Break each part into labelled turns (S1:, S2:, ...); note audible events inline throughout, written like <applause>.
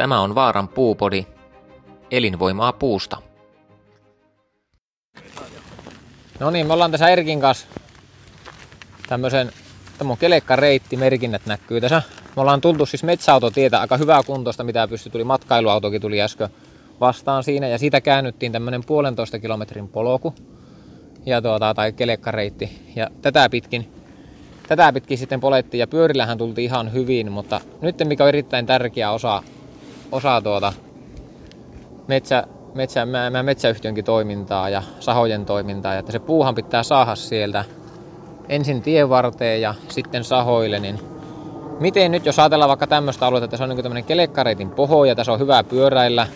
S1: Tämä on Vaaran puupodi. Elinvoimaa puusta.
S2: No niin, me ollaan tässä Erkin kanssa tämmöisen Tämä on kelekkareitti, merkinnät näkyy tässä. Me ollaan tultu siis metsäautotietä aika hyvää kuntoista, mitä pysty tuli. Matkailuautokin tuli äsken vastaan siinä. Ja siitä käännyttiin tämmönen puolentoista kilometrin polku. Ja tuota, tai kelekkareitti. Ja tätä pitkin, tätä pitkin sitten polettiin ja pyörillähän tultiin ihan hyvin. Mutta nyt mikä on erittäin tärkeä osa, osa tuota metsä, metsä, mä, mä metsäyhtiönkin toimintaa ja sahojen toimintaa. Ja että se puuhan pitää saada sieltä ensin tien ja sitten sahoille, niin miten nyt, jos ajatellaan vaikka tämmöistä aluetta, että se on niin tämmöinen kelekkareitin poho ja tässä on hyvää pyöräillä,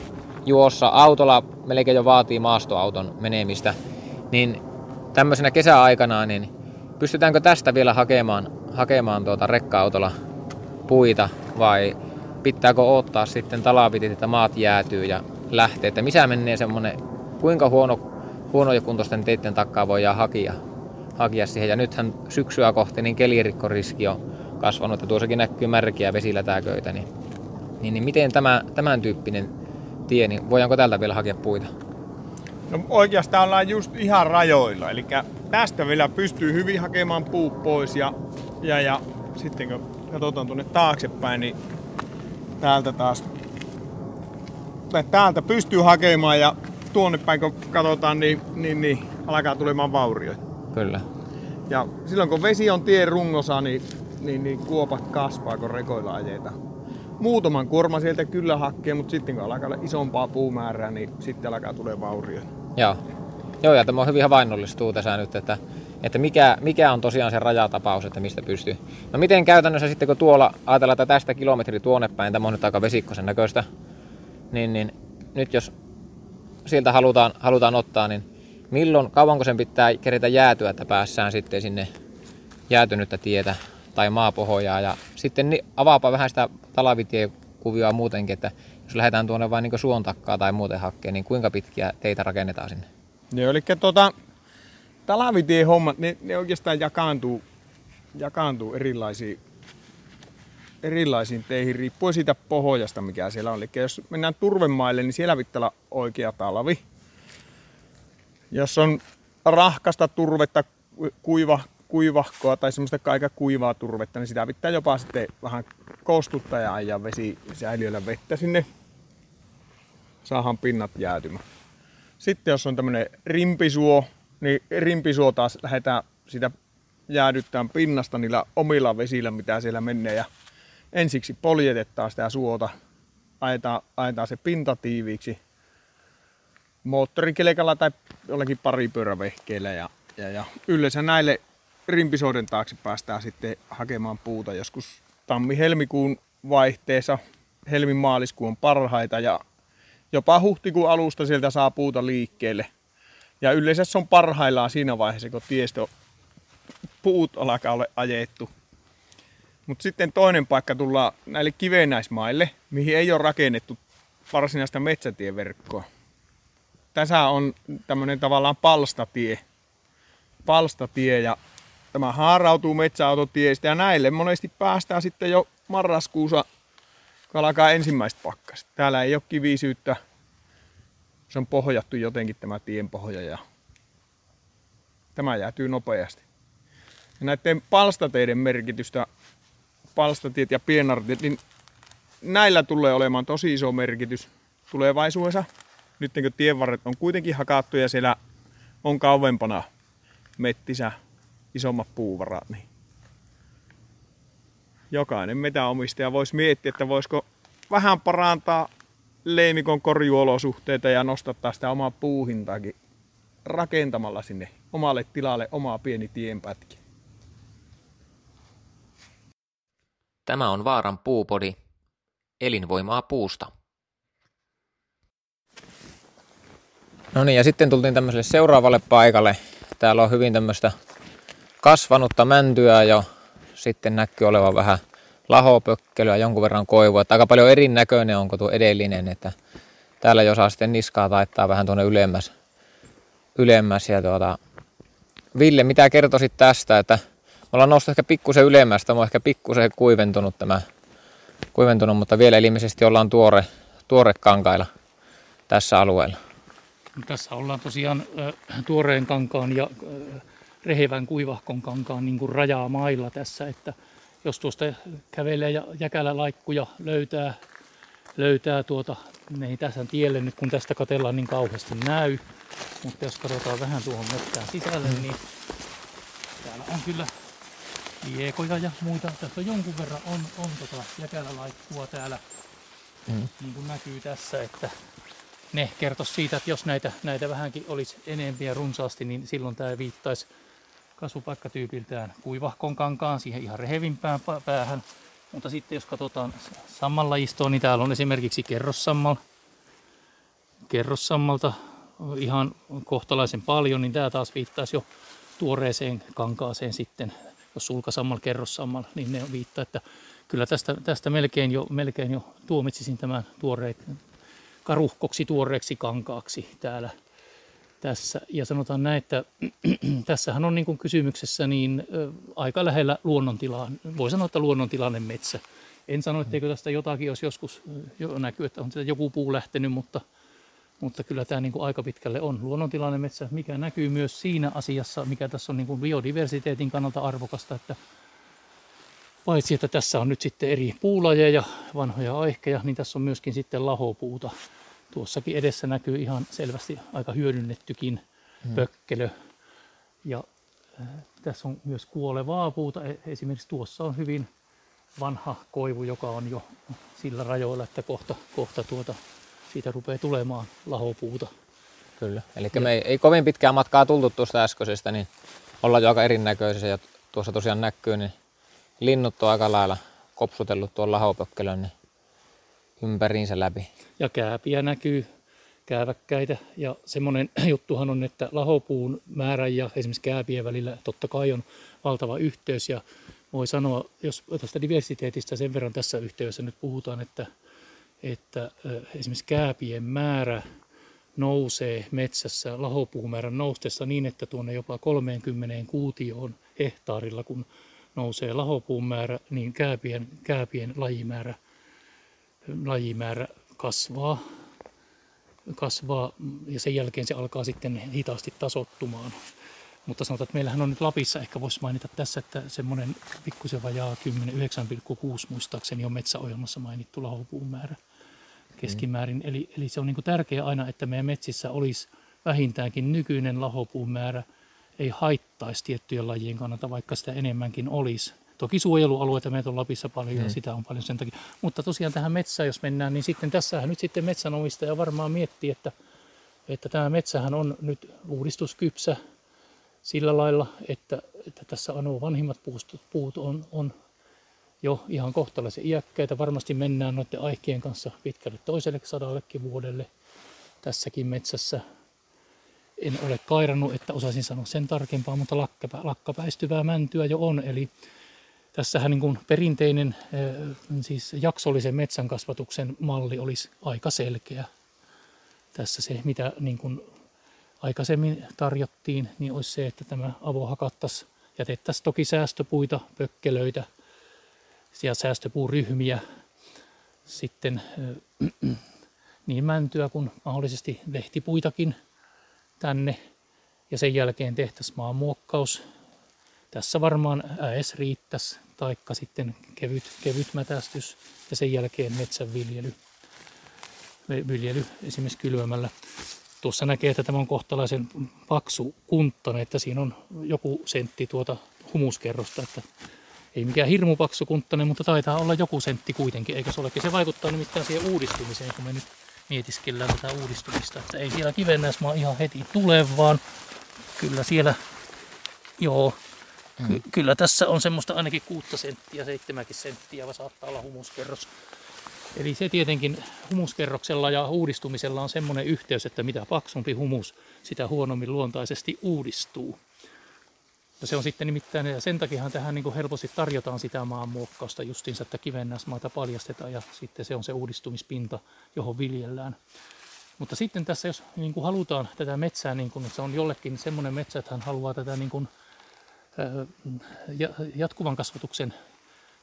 S2: juossa, autolla melkein jo vaatii maastoauton menemistä, niin tämmöisenä kesäaikana, niin pystytäänkö tästä vielä hakemaan, hakemaan tuota rekka-autolla puita vai pitääkö ottaa sitten talavitit, että maat jäätyy ja lähtee, että missä menee semmonen, kuinka huono, huonoja kuntoisten teiden takaa voidaan hakea hakea siihen. Ja nythän syksyä kohti niin kelirikkoriski on kasvanut ja tuossakin näkyy märkiä vesilätäköitä. Niin, niin, niin miten tämä, tämän tyyppinen tie, niin voidaanko tältä vielä hakea puita?
S3: No oikeastaan ollaan just ihan rajoilla. Eli tästä vielä pystyy hyvin hakemaan puu pois ja, ja, ja sitten kun katsotaan tuonne taaksepäin, niin täältä taas tai täältä pystyy hakemaan ja tuonne päin kun katsotaan, niin, niin, niin alkaa tulemaan vaurioita.
S2: Kyllä.
S3: Ja silloin kun vesi on tien rungossa, niin, niin, niin kuopat kasvaa, kun rekoilla ajetaan. Muutaman kuorma sieltä kyllä hakkee, mutta sitten kun alkaa olla isompaa puumäärää, niin sitten alkaa tulee vaurio.
S2: Joo. Joo, ja tämä on hyvin havainnollistuu tässä nyt, että, että mikä, mikä on tosiaan se rajatapaus, että mistä pystyy. No miten käytännössä sitten, kun tuolla ajatellaan, että tästä kilometri tuonne päin, tämä on nyt aika vesikkosen näköistä, niin, niin nyt jos sieltä halutaan, halutaan ottaa, niin milloin, kauanko sen pitää kerätä jäätyä, että päässään sitten sinne jäätynyttä tietä tai maapohjaa. Ja sitten niin avaapa vähän sitä talavitiekuvioa muutenkin, että jos lähdetään tuonne vain niin suon takkaa tai muuten hakkeen, niin kuinka pitkiä teitä rakennetaan sinne?
S3: Joo, eli tuota, talavitien hommat, ne, ne oikeastaan jakaantuu, jakaantuu erilaisiin, erilaisiin teihin, riippuen siitä pohjasta, mikä siellä on. Eli jos mennään turvemaille, niin siellä pitää olla oikea talvi jos on rahkasta turvetta, kuiva, kuivahkoa tai semmoista aika kuivaa turvetta, niin sitä pitää jopa sitten vähän koostuttaa ja ajaa vesi säiliöllä vettä sinne. Saahan pinnat jäätymään. Sitten jos on tämmönen rimpisuo, niin rimpisuo taas lähdetään sitä jäädyttämään pinnasta niillä omilla vesillä, mitä siellä menee. Ja ensiksi poljetetaan sitä suota, ajetaan, ajetaan se pinta tiiviiksi moottorikelekalla tai jollakin paripyörävehkeillä ja, ja, ja yleensä näille rimpisoiden taakse päästään sitten hakemaan puuta joskus tammi-helmikuun vaihteessa. Helmi-maaliskuu on parhaita ja jopa huhtikuun alusta sieltä saa puuta liikkeelle. Ja yleensä se on parhaillaan siinä vaiheessa, kun tiestö puut alkaa ole ajettu. Mutta sitten toinen paikka tullaan näille kivenäismaille, mihin ei ole rakennettu varsinaista metsätieverkkoa tässä on tämmöinen tavallaan palstatie. Palstatie ja tämä haarautuu metsäautotiestä ja näille monesti päästään sitten jo marraskuussa, kun alkaa ensimmäistä pakkaset. Täällä ei ole kivisyyttä. Se on pohjattu jotenkin tämä tien pohja ja tämä jäätyy nopeasti. Ja näiden palstateiden merkitystä, palstatiet ja pienartiet, niin näillä tulee olemaan tosi iso merkitys tulevaisuudessa nyt kun tienvarret on kuitenkin hakattu ja siellä on kauempana mettisä isommat puuvarat, niin jokainen metäomistaja voisi miettiä, että voisiko vähän parantaa leimikon korjuolosuhteita ja nostattaa sitä omaa puuhintaakin rakentamalla sinne omalle tilalle omaa pieni tienpätki.
S1: Tämä on Vaaran puupodi. Elinvoimaa puusta.
S2: No niin, ja sitten tultiin tämmöiselle seuraavalle paikalle. Täällä on hyvin tämmöistä kasvanutta mäntyä jo. Sitten näkyy olevan vähän lahopökkelyä, jonkun verran koivua. Että aika paljon erinäköinen onko tuo edellinen, että täällä jos saa sitten niskaa taittaa vähän tuonne ylemmäs. ylemmäs ja tuota, Ville, mitä kertoisit tästä, että me ollaan noussut ehkä pikkusen ylemmästä, on ehkä pikkusen kuiventunut tämä kuiventunut, mutta vielä ilmeisesti ollaan tuore, tuore kankailla tässä alueella.
S4: Tässä ollaan tosiaan äh, tuoreen kankaan ja äh, rehevän kuivahkon kankaan niin kuin rajamailla tässä, että jos tuosta kävelee ja jäkälä laikkuja löytää, löytää tuota, ne ei tässä tielle nyt kun tästä katellaan niin kauheasti näy, mutta jos katsotaan vähän tuohon metsään sisälle, niin täällä on kyllä liekoja ja muita. Tässä on jonkun verran on, on tota jäkälälaikkua täällä, mm. niin kuin näkyy tässä, että ne kertoisi siitä, että jos näitä, näitä vähänkin olisi enempiä runsaasti, niin silloin tämä viittaisi kasvupaikkatyypiltään kuivahkon kankaan siihen ihan rehevimpään päähän. Mutta sitten jos katsotaan sammanlajistoa, niin täällä on esimerkiksi kerrossammal. Kerrossammalta ihan kohtalaisen paljon, niin tämä taas viittaisi jo tuoreeseen kankaaseen sitten. Jos sulkasammal, kerrossammal, niin ne viittaa, että kyllä tästä, tästä melkein, jo, melkein jo tuomitsisin tämän tuoreet, karuhkoksi tuoreeksi kankaaksi täällä tässä. Ja sanotaan näin, että <clears throat> tässähän on niin kuin kysymyksessä niin aika lähellä luonnontilaa. Voi sanoa, että luonnontilainen metsä. En sano, etteikö tästä jotakin, jos joskus jo näkyy, että on sitä joku puu lähtenyt, mutta, mutta kyllä tämä niin kuin aika pitkälle on luonnontilainen metsä, mikä näkyy myös siinä asiassa, mikä tässä on niin kuin biodiversiteetin kannalta arvokasta, että paitsi että tässä on nyt sitten eri puulajeja, vanhoja aihkeja, niin tässä on myöskin sitten lahopuuta Tuossakin edessä näkyy ihan selvästi aika hyödynnettykin hmm. pökkelö. Ja äh, tässä on myös kuolevaa puuta. E, esimerkiksi tuossa on hyvin vanha koivu, joka on jo sillä rajoilla, että kohta, kohta tuota, siitä rupeaa tulemaan lahopuuta.
S2: Kyllä. Eli me ei, ei kovin pitkää matkaa tultu tuosta äskeisestä, niin ollaan jo aika erinäköisiä. Ja tuossa tosiaan näkyy, niin linnut on aika lailla kopsutellut tuon lahopökkelön niin ympäriinsä läpi
S4: ja kääpiä näkyy, kääväkkäitä. Ja semmoinen <clears throat> juttuhan on, että lahopuun määrän ja esimerkiksi kääpien välillä totta kai on valtava yhteys. Ja voi sanoa, jos tästä diversiteetistä sen verran tässä yhteydessä nyt puhutaan, että, että esimerkiksi kääpien määrä nousee metsässä lahopuumäärän noustessa niin, että tuonne jopa 30 kuutioon hehtaarilla, kun nousee lahopuun määrä, niin kääpien, kääpien lajimäärä, lajimäärä kasvaa, kasvaa ja sen jälkeen se alkaa sitten hitaasti tasottumaan. Mutta sanotaan, että meillähän on nyt Lapissa, ehkä voisi mainita tässä, että semmoinen pikkusen vajaa 10, 9,6 muistaakseni on metsäohjelmassa mainittu lahopuun määrä keskimäärin. Mm. Eli, eli se on niin tärkeää aina, että meidän metsissä olisi vähintäänkin nykyinen lahopuun määrä, ei haittaisi tiettyjen lajien kannalta, vaikka sitä enemmänkin olisi. Toki suojelualueita meitä on Lapissa paljon mm. ja sitä on paljon sen takia. Mutta tosiaan tähän metsään, jos mennään, niin sitten tässähän nyt sitten metsänomistaja varmaan miettii, että, että tämä metsähän on nyt uudistuskypsä sillä lailla, että, että tässä on vanhimmat puut, puut on, on jo ihan kohtalaisen iäkkäitä. Varmasti mennään noiden aihkien kanssa pitkälle toiselle sadallekin vuodelle tässäkin metsässä. En ole kairannut, että osaisin sanoa sen tarkempaa, mutta lakkapä, lakkapäistyvää mäntyä jo on. Eli Tässähän niin kuin perinteinen siis jaksollisen metsän kasvatuksen malli olisi aika selkeä. Tässä se, mitä niin kuin aikaisemmin tarjottiin, niin olisi se, että tämä avo hakattaisiin, jätettäisiin toki säästöpuita, pökkelöitä ja säästöpuuryhmiä, sitten <clears throat> niin mäntyä kuin mahdollisesti lehtipuitakin tänne. Ja sen jälkeen tehtäisiin maanmuokkaus. Tässä varmaan äes riittäisi taikka sitten kevyt, kevyt mätästys ja sen jälkeen metsän viljely, esimerkiksi kylvämällä. Tuossa näkee, että tämä on kohtalaisen paksu kunttane, että siinä on joku sentti tuota humuskerrosta, että ei mikään hirmu paksu kunttane, mutta taitaa olla joku sentti kuitenkin, eikö se olekin? Se vaikuttaa nimittäin siihen uudistumiseen, kun me nyt mietiskellään tätä uudistumista, että ei siellä kivennäismaa ihan heti tule, vaan kyllä siellä, joo. Ky- kyllä tässä on semmoista ainakin 6 senttiä, 7 senttiä, vai saattaa olla humuskerros. Eli se tietenkin humuskerroksella ja uudistumisella on semmoinen yhteys, että mitä paksumpi humus, sitä huonommin luontaisesti uudistuu. Ja se on sitten nimittäin, ja sen takia tähän niin helposti tarjotaan sitä maanmuokkausta justiinsa, että kivennäismaata paljastetaan ja sitten se on se uudistumispinta, johon viljellään. Mutta sitten tässä, jos niin kuin halutaan tätä metsää, niin kuin, että se on jollekin semmoinen metsä, että hän haluaa tätä niin kuin jatkuvan kasvatuksen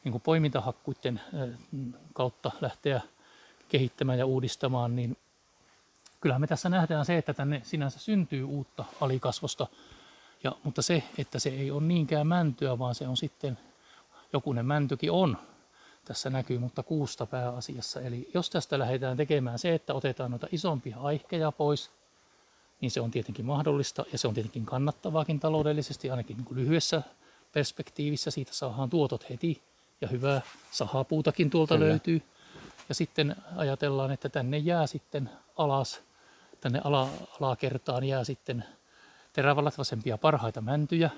S4: niin kuin poimintahakkuiden kautta lähteä kehittämään ja uudistamaan, niin kyllähän me tässä nähdään se, että tänne sinänsä syntyy uutta alikasvosta, ja, mutta se, että se ei ole niinkään mäntyä, vaan se on sitten, jokunen mäntykin on, tässä näkyy, mutta kuusta pääasiassa. Eli jos tästä lähdetään tekemään se, että otetaan noita isompia aihkeja pois, niin se on tietenkin mahdollista ja se on tietenkin kannattavaakin taloudellisesti, ainakin niin kuin lyhyessä perspektiivissä. Siitä saadaan tuotot heti ja hyvää sahapuutakin tuolta Kyllä. löytyy. Ja sitten ajatellaan, että tänne jää sitten alas, tänne ala, alakertaan jää sitten terävälatvaisempia parhaita mäntyjä.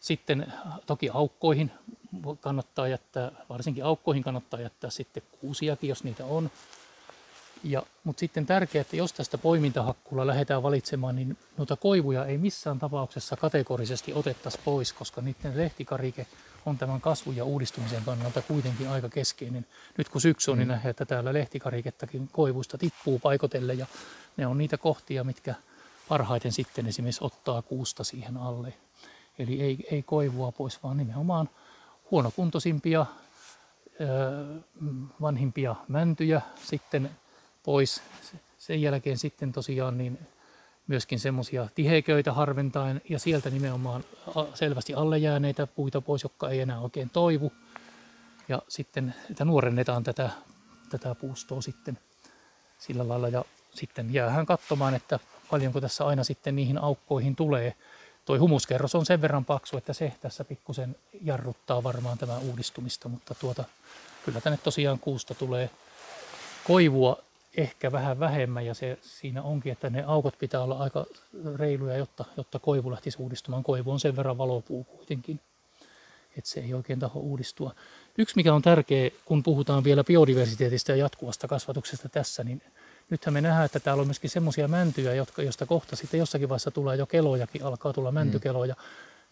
S4: Sitten toki aukkoihin kannattaa jättää, varsinkin aukkoihin kannattaa jättää sitten kuusiakin, jos niitä on. Ja, mutta sitten tärkeää, että jos tästä poimintahakkuulla lähdetään valitsemaan, niin noita koivuja ei missään tapauksessa kategorisesti otettaisi pois, koska niiden lehtikarike on tämän kasvun ja uudistumisen kannalta kuitenkin aika keskeinen. Nyt kun syksy on, niin mm. nähdään, että täällä lehtikarikettakin koivuista tippuu paikotelle ja ne on niitä kohtia, mitkä parhaiten sitten esimerkiksi ottaa kuusta siihen alle. Eli ei, ei koivua pois, vaan nimenomaan huonokuntoisimpia, vanhimpia mäntyjä sitten pois. Sen jälkeen sitten tosiaan niin myöskin semmoisia tiheiköitä harventaen ja sieltä nimenomaan selvästi alle jääneitä puita pois, jotka ei enää oikein toivu. Ja sitten että nuorennetaan tätä, tätä puustoa sitten sillä lailla ja sitten jäähän katsomaan, että paljonko tässä aina sitten niihin aukkoihin tulee. Toi humuskerros on sen verran paksu, että se tässä pikkusen jarruttaa varmaan tämä uudistumista, mutta tuota, kyllä tänne tosiaan kuusta tulee koivua ehkä vähän vähemmän ja se siinä onkin, että ne aukot pitää olla aika reiluja, jotta, jotta koivu lähtisi uudistumaan. Koivu on sen verran valopuu kuitenkin, että se ei oikein taho uudistua. Yksi mikä on tärkeä, kun puhutaan vielä biodiversiteetistä ja jatkuvasta kasvatuksesta tässä, niin nythän me nähdään, että täällä on myöskin semmoisia mäntyjä, jotka, josta kohta sitten jossakin vaiheessa tulee jo kelojakin, alkaa tulla mm. mäntykeloja. Mm.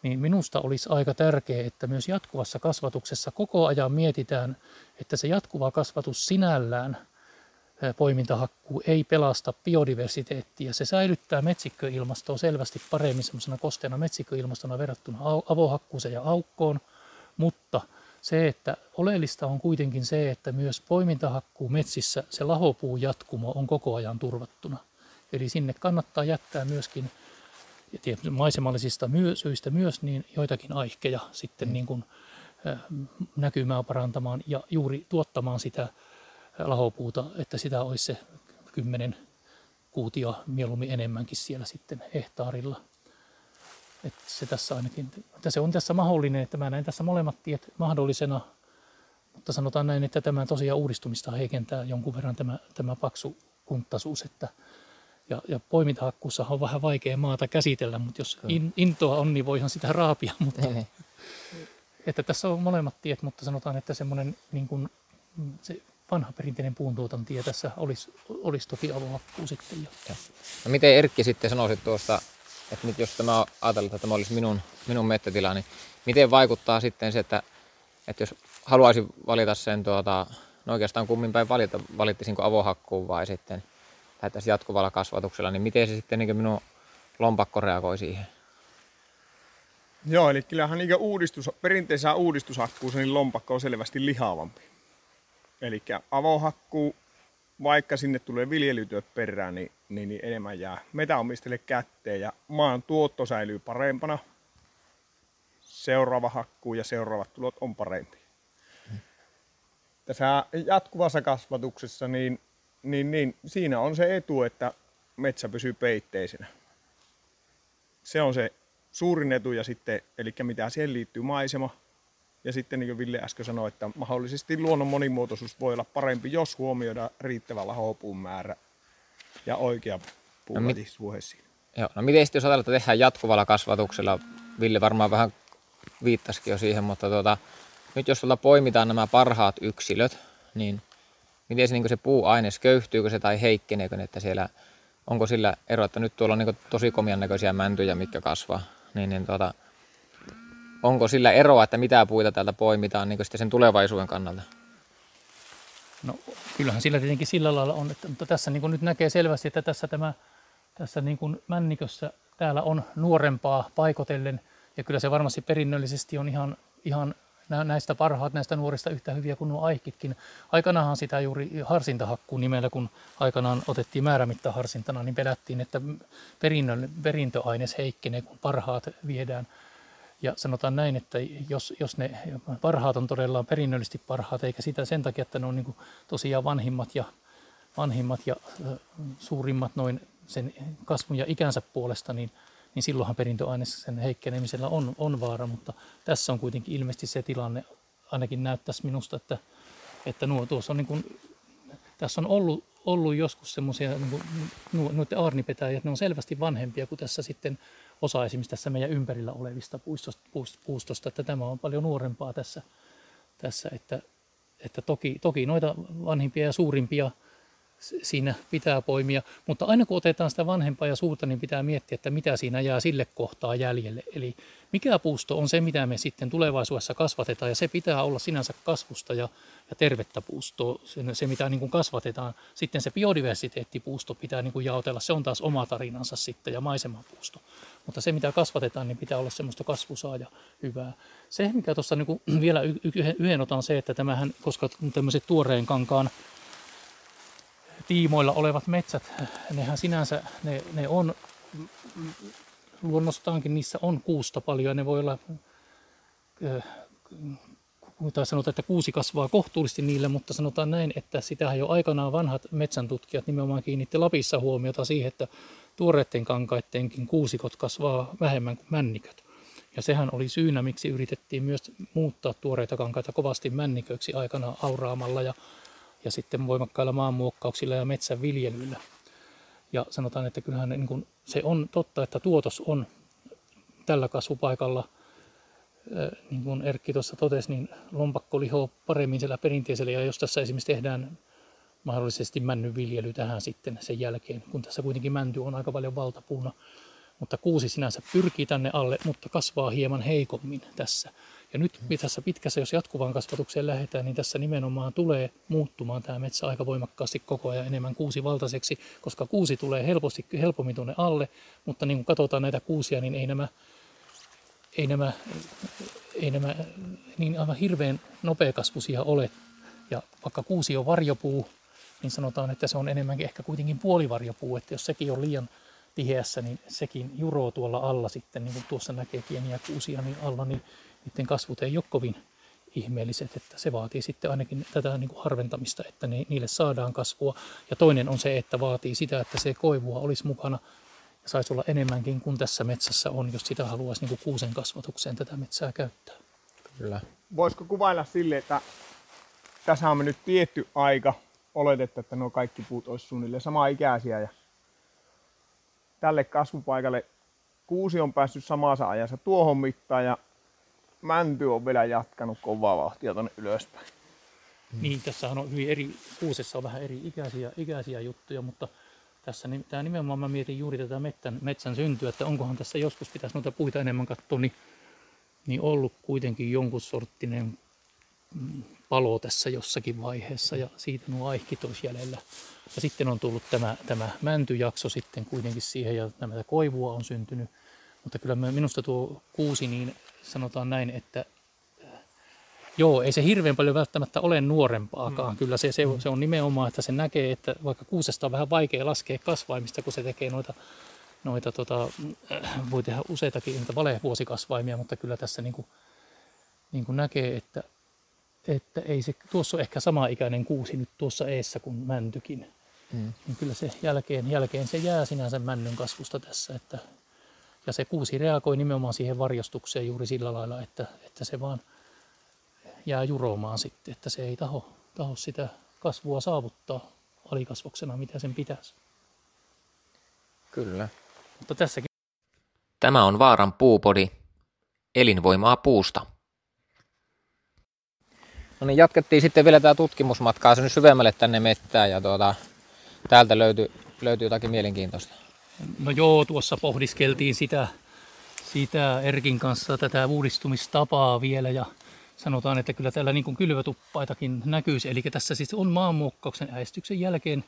S4: Niin minusta olisi aika tärkeää, että myös jatkuvassa kasvatuksessa koko ajan mietitään, että se jatkuva kasvatus sinällään – poimintahakkuu ei pelasta biodiversiteettiä. Se säilyttää metsikköilmastoa selvästi paremmin semmoisena kosteena metsikköilmastona verrattuna avohakkuuseen ja aukkoon, mutta se, että oleellista on kuitenkin se, että myös poimintahakkuu metsissä se lahopuu jatkumo on koko ajan turvattuna. Eli sinne kannattaa jättää myöskin ja maisemallisista syistä myös niin joitakin aihkeja sitten mm. niin kuin, näkymää parantamaan ja juuri tuottamaan sitä lahopuuta, että sitä olisi se 10 kuutio mieluummin enemmänkin siellä sitten hehtaarilla. Että se tässä ainakin, että se on tässä mahdollinen, että mä näen tässä molemmat tiet mahdollisena, mutta sanotaan näin, että tämä tosiaan uudistumista heikentää jonkun verran tämä, tämä paksu kuntaisuus, että ja, ja poimintahakkuussa on vähän vaikea maata käsitellä, mutta jos in, intoa on, niin voihan sitä raapia. <laughs> Mutta, että tässä on molemmat tiet, mutta sanotaan, että semmoinen niin kuin, se vanha perinteinen puuntuotanto tässä olisi, olisi toki avohakkuu sitten. Jo.
S2: No miten Erkki sitten sanoisit tuosta, että nyt jos tämä ajatellaan, että tämä olisi minun, minun mettätila, niin miten vaikuttaa sitten se, että, että jos haluaisin valita sen, tuota, no oikeastaan kummin päin valita, valittisinko avohakkuun vai sitten lähdettäisiin jatkuvalla kasvatuksella, niin miten se sitten niin minun lompakko reagoi siihen?
S3: Joo, eli kyllähän niin uudistus, perinteisessä uudistushakkuussa niin lompakko on selvästi lihavampi. Eli avohakkuu, vaikka sinne tulee viljelytyöt perään, niin, niin, niin enemmän jää metäomistille kätteen ja maan tuotto säilyy parempana. Seuraava hakkuu ja seuraavat tulot on parempi. Tässä jatkuvassa kasvatuksessa, niin, niin, niin siinä on se etu, että metsä pysyy peitteisenä. Se on se suurin etu ja sitten, eli mitä siihen liittyy, maisema, ja sitten niin kuin Ville äsken sanoi, että mahdollisesti luonnon monimuotoisuus voi olla parempi, jos huomioidaan riittävä lahopuun määrä ja oikea puuvätisvuohesi.
S2: No, Joo, no miten sitten jos ajatellaan, että tehdään jatkuvalla kasvatuksella, Ville varmaan vähän viittasikin jo siihen, mutta tuota, nyt jos tuolta poimitaan nämä parhaat yksilöt, niin miten se, niin se puuaines, köyhtyykö se tai heikkeneekö, että siellä, onko sillä ero, että nyt tuolla on niin tosi komian näköisiä mäntyjä, mitkä kasvaa, niin, niin tuota, onko sillä eroa, että mitä puita täältä poimitaan niin sen tulevaisuuden kannalta?
S4: No kyllähän sillä tietenkin sillä lailla on, että, mutta tässä niin kuin nyt näkee selvästi, että tässä tämä tässä niin kuin männikössä täällä on nuorempaa paikotellen ja kyllä se varmasti perinnöllisesti on ihan, ihan näistä parhaat näistä nuorista yhtä hyviä kuin nuo aikitkin. Aikanaanhan sitä juuri harsintahakkuun nimellä, kun aikanaan otettiin määrämittaharsintana, niin pelättiin, että perintöaines heikkenee, kun parhaat viedään. Ja sanotaan näin, että jos, jos ne parhaat on todella perinnöllisesti parhaat, eikä sitä sen takia, että ne on niin tosiaan vanhimmat ja, vanhimmat ja suurimmat noin sen kasvun ja ikänsä puolesta, niin niin silloinhan perintöaineksen heikkenemisellä on, on vaara, mutta tässä on kuitenkin ilmeisesti se tilanne, ainakin näyttäisi minusta, että, että nuo, tuossa on niin kuin, tässä on ollut, ollut joskus semmoisia, niin noiden aarnipetäjät, ne on selvästi vanhempia kuin tässä sitten osa esimerkiksi tässä meidän ympärillä olevista puistosta, puistosta että tämä on paljon nuorempaa tässä, tässä että, että toki, toki noita vanhimpia ja suurimpia siinä pitää poimia. Mutta aina kun otetaan sitä vanhempaa ja suurta, niin pitää miettiä, että mitä siinä jää sille kohtaa jäljelle. Eli mikä puusto on se, mitä me sitten tulevaisuudessa kasvatetaan, ja se pitää olla sinänsä kasvusta ja, ja tervettä puustoa, se, mitä niin kuin kasvatetaan. Sitten se biodiversiteettipuusto pitää niin kuin jaotella, se on taas oma tarinansa sitten, ja maisemapuusto. Mutta se, mitä kasvatetaan, niin pitää olla semmoista kasvusaa ja hyvää. Se, mikä tuossa niin vielä yhden otan se, että tämähän, koska tämmöiset tuoreen kankaan tiimoilla olevat metsät, nehän sinänsä, ne, ne on luonnostaankin, niissä on kuusta paljon ja ne voi olla, tai sanotaan, että kuusi kasvaa kohtuullisesti niille, mutta sanotaan näin, että sitähän jo aikanaan vanhat metsäntutkijat nimenomaan kiinnitti Lapissa huomiota siihen, että tuoreiden kankaitteenkin kuusikot kasvaa vähemmän kuin männiköt. Ja sehän oli syynä, miksi yritettiin myös muuttaa tuoreita kankaita kovasti männiköiksi aikana auraamalla ja ja sitten voimakkailla maanmuokkauksilla ja metsänviljelyllä. Ja sanotaan, että kyllähän niin kuin, se on totta, että tuotos on tällä kasvupaikalla, niin kuin Erkki tuossa totesi, niin lompakko lihoo paremmin siellä perinteisellä. Ja jos tässä esimerkiksi tehdään mahdollisesti männynviljely tähän sitten sen jälkeen, kun tässä kuitenkin mänty on aika paljon valtapuuna, mutta kuusi sinänsä pyrkii tänne alle, mutta kasvaa hieman heikommin tässä. Ja nyt tässä pitkässä, jos jatkuvaan kasvatukseen lähdetään, niin tässä nimenomaan tulee muuttumaan tämä metsä aika voimakkaasti koko ajan enemmän kuusivaltaiseksi, koska kuusi tulee helposti, helpommin tuonne alle, mutta niin kun katsotaan näitä kuusia, niin ei nämä, ei nämä, ei nämä niin aivan hirveän nopeakasvuisia ole. Ja vaikka kuusi on varjopuu, niin sanotaan, että se on enemmänkin ehkä kuitenkin puolivarjopuu, että jos sekin on liian tiheässä, niin sekin juroo tuolla alla sitten, niin kuin tuossa näkee pieniä kuusia niin alla, niin niiden kasvut ei ole kovin ihmeelliset, että se vaatii sitten ainakin tätä niin kuin harventamista, että ne, niille saadaan kasvua. Ja toinen on se, että vaatii sitä, että se koivua olisi mukana ja saisi olla enemmänkin kuin tässä metsässä on, jos sitä haluaisi niin kuin kuusen kasvatukseen tätä metsää käyttää.
S3: Kyllä. Voisiko kuvailla sille, että tässä on mennyt tietty aika, oletetta, että nuo kaikki puut olisi suunnilleen sama ikäisiä ja tälle kasvupaikalle kuusi on päässyt samassa ajassa tuohon mittaan ja mänty on vielä jatkanut kovaa vauhtia tuonne ylöspäin.
S4: Niin, tässä on hyvin eri, kuusessa on vähän eri ikäisiä, ikäisiä juttuja, mutta tässä tämä nimenomaan mä mietin juuri tätä metsän, metsän syntyä, että onkohan tässä joskus pitäisi noita puita enemmän katsoa, niin, niin ollut kuitenkin jonkun sorttinen palo tässä jossakin vaiheessa ja siitä nuo aikit olisi jäljellä. Ja sitten on tullut tämä, tämä mäntyjakso sitten kuitenkin siihen ja tämä koivua on syntynyt. Mutta kyllä minusta tuo kuusi, niin sanotaan näin, että joo, ei se hirveän paljon välttämättä ole nuorempaakaan. Mm. Kyllä se, se, se on nimenomaan, että se näkee, että vaikka kuusesta on vähän vaikea laskea kasvaimista, kun se tekee noita, noita tota, voi tehdä useitakin niitä valevuosikasvaimia, mutta kyllä tässä niin kuin, niin kuin näkee, että, että ei se, tuossa on ehkä sama ikäinen kuusi nyt tuossa eessä kuin mäntykin. Mm. Niin kyllä se jälkeen, jälkeen se jää sinänsä männyn kasvusta tässä, että ja se kuusi reagoi nimenomaan siihen varjostukseen juuri sillä lailla, että, että se vaan jää juromaan sitten, että se ei taho, taho sitä kasvua saavuttaa alikasvoksena, mitä sen pitäisi.
S2: Kyllä.
S4: Mutta tässäkin.
S1: Tämä on Vaaran puupodi. Elinvoimaa puusta.
S2: No niin, jatkettiin sitten vielä tämä tutkimusmatkaa syvemmälle tänne mettään ja tuota, täältä löytyi, löytyi jotakin mielenkiintoista.
S4: No joo, tuossa pohdiskeltiin sitä, sitä Erkin kanssa tätä uudistumistapaa vielä ja sanotaan, että kyllä täällä niin kylvätuppaitakin näkyisi. Eli tässä siis on maanmuokkauksen äistyksen jälkeen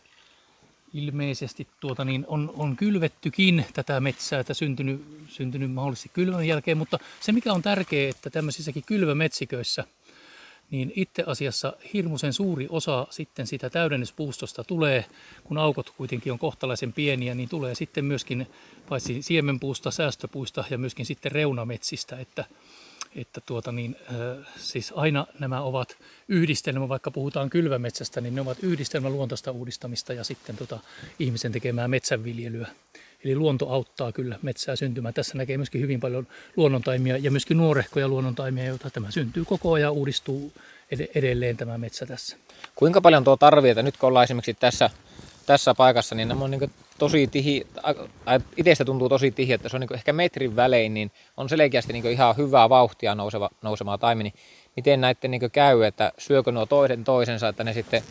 S4: ilmeisesti tuota, niin on, on kylvettykin tätä metsää, että syntynyt, syntynyt mahdollisesti kylvän jälkeen, mutta se mikä on tärkeää, että tämmöisissäkin kylvämetsiköissä, niin itse asiassa hirmuisen suuri osa sitten sitä täydennyspuustosta tulee, kun aukot kuitenkin on kohtalaisen pieniä, niin tulee sitten myöskin paitsi siemenpuusta, säästöpuista ja myöskin sitten reunametsistä, että että tuota niin, äh, siis aina nämä ovat yhdistelmä, vaikka puhutaan kylvämetsästä, niin ne ovat yhdistelmä luontoista uudistamista ja sitten tota, ihmisen tekemää metsänviljelyä. Eli luonto auttaa kyllä metsää syntymään. Tässä näkee myöskin hyvin paljon luonnontaimia ja myöskin nuorehkoja luonnontaimia, joita tämä syntyy koko ajan uudistuu edelleen tämä metsä tässä.
S2: Kuinka paljon tuo tarvii, että nyt kun ollaan esimerkiksi tässä, tässä paikassa, niin nämä on niin tosi tihi, itsestä tuntuu tosi tihi, että se on niin ehkä metrin välein, niin on selkeästi niin ihan hyvää vauhtia nouseva, nousemaa taimi, niin miten näiden niin käy, että syökö nuo toisen toisensa, että ne sitten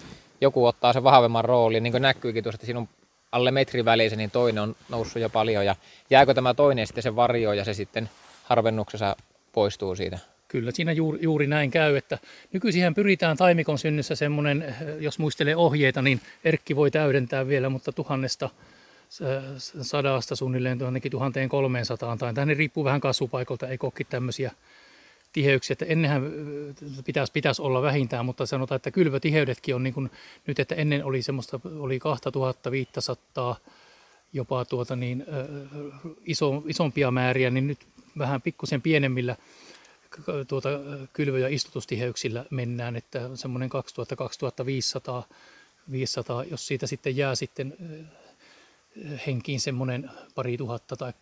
S2: joku ottaa sen vahvemman roolin, niin kuin näkyykin tuossa, että siinä on alle metrin välissä, niin toinen on noussut jo paljon, ja jääkö tämä toinen sitten sen varjo, ja se sitten harvennuksessa poistuu siitä?
S4: Kyllä siinä juuri, juuri näin käy, että nykyisin pyritään taimikon synnyssä semmoinen, jos muistelee ohjeita, niin Erkki voi täydentää vielä, mutta tuhannesta sadasta suunnilleen tuonnekin 1300 tai tänne riippuu vähän kasvupaikalta, ei kokki tämmöisiä tiheyksiä, että ennenhän pitäisi, pitäisi olla vähintään, mutta sanotaan, että kylvötiheydetkin on niin kuin nyt, että ennen oli semmoista, oli 2500 jopa tuota niin, iso, isompia määriä, niin nyt vähän pikkusen pienemmillä tuota, kylvö- ja istutustiheyksillä mennään, että semmoinen 2000-2500, 500, jos siitä sitten jää sitten henkiin semmoinen pari tuhatta tai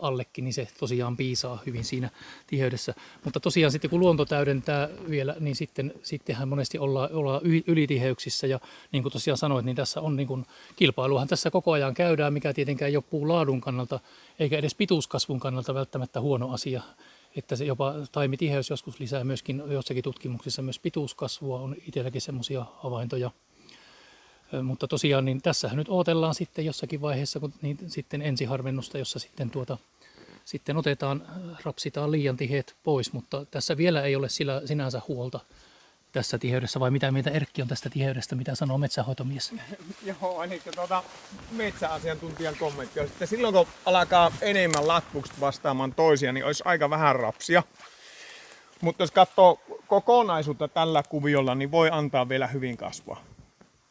S4: allekin, niin se tosiaan piisaa hyvin siinä tiheydessä. Mutta tosiaan sitten kun luonto täydentää vielä, niin sitten, sittenhän monesti ollaan, ollaan ylitiheyksissä ja niin kuin tosiaan sanoit, niin tässä on niin kuin, kilpailuhan tässä koko ajan käydään, mikä tietenkään ei ole puun laadun kannalta eikä edes pituuskasvun kannalta välttämättä huono asia. Että se jopa taimitiheys joskus lisää myöskin jossakin tutkimuksissa myös pituuskasvua, on itselläkin semmoisia havaintoja. Mutta tosiaan niin tässähän nyt odotellaan sitten jossakin vaiheessa, kun niin, sitten ensiharvennusta, jossa sitten, tuota, sitten otetaan, rapsitaan liian tiheet pois, mutta tässä vielä ei ole sillä sinänsä huolta tässä tiheydessä, vai mitä mieltä Erkki on tästä tiheydestä, mitä sanoo metsähoitomies? <laughs>
S3: Joo, eli tuota, metsäasiantuntijan kommentti on, että silloin kun alkaa enemmän latvukset vastaamaan toisia, niin olisi aika vähän rapsia. Mutta jos katsoo kokonaisuutta tällä kuviolla, niin voi antaa vielä hyvin kasvaa.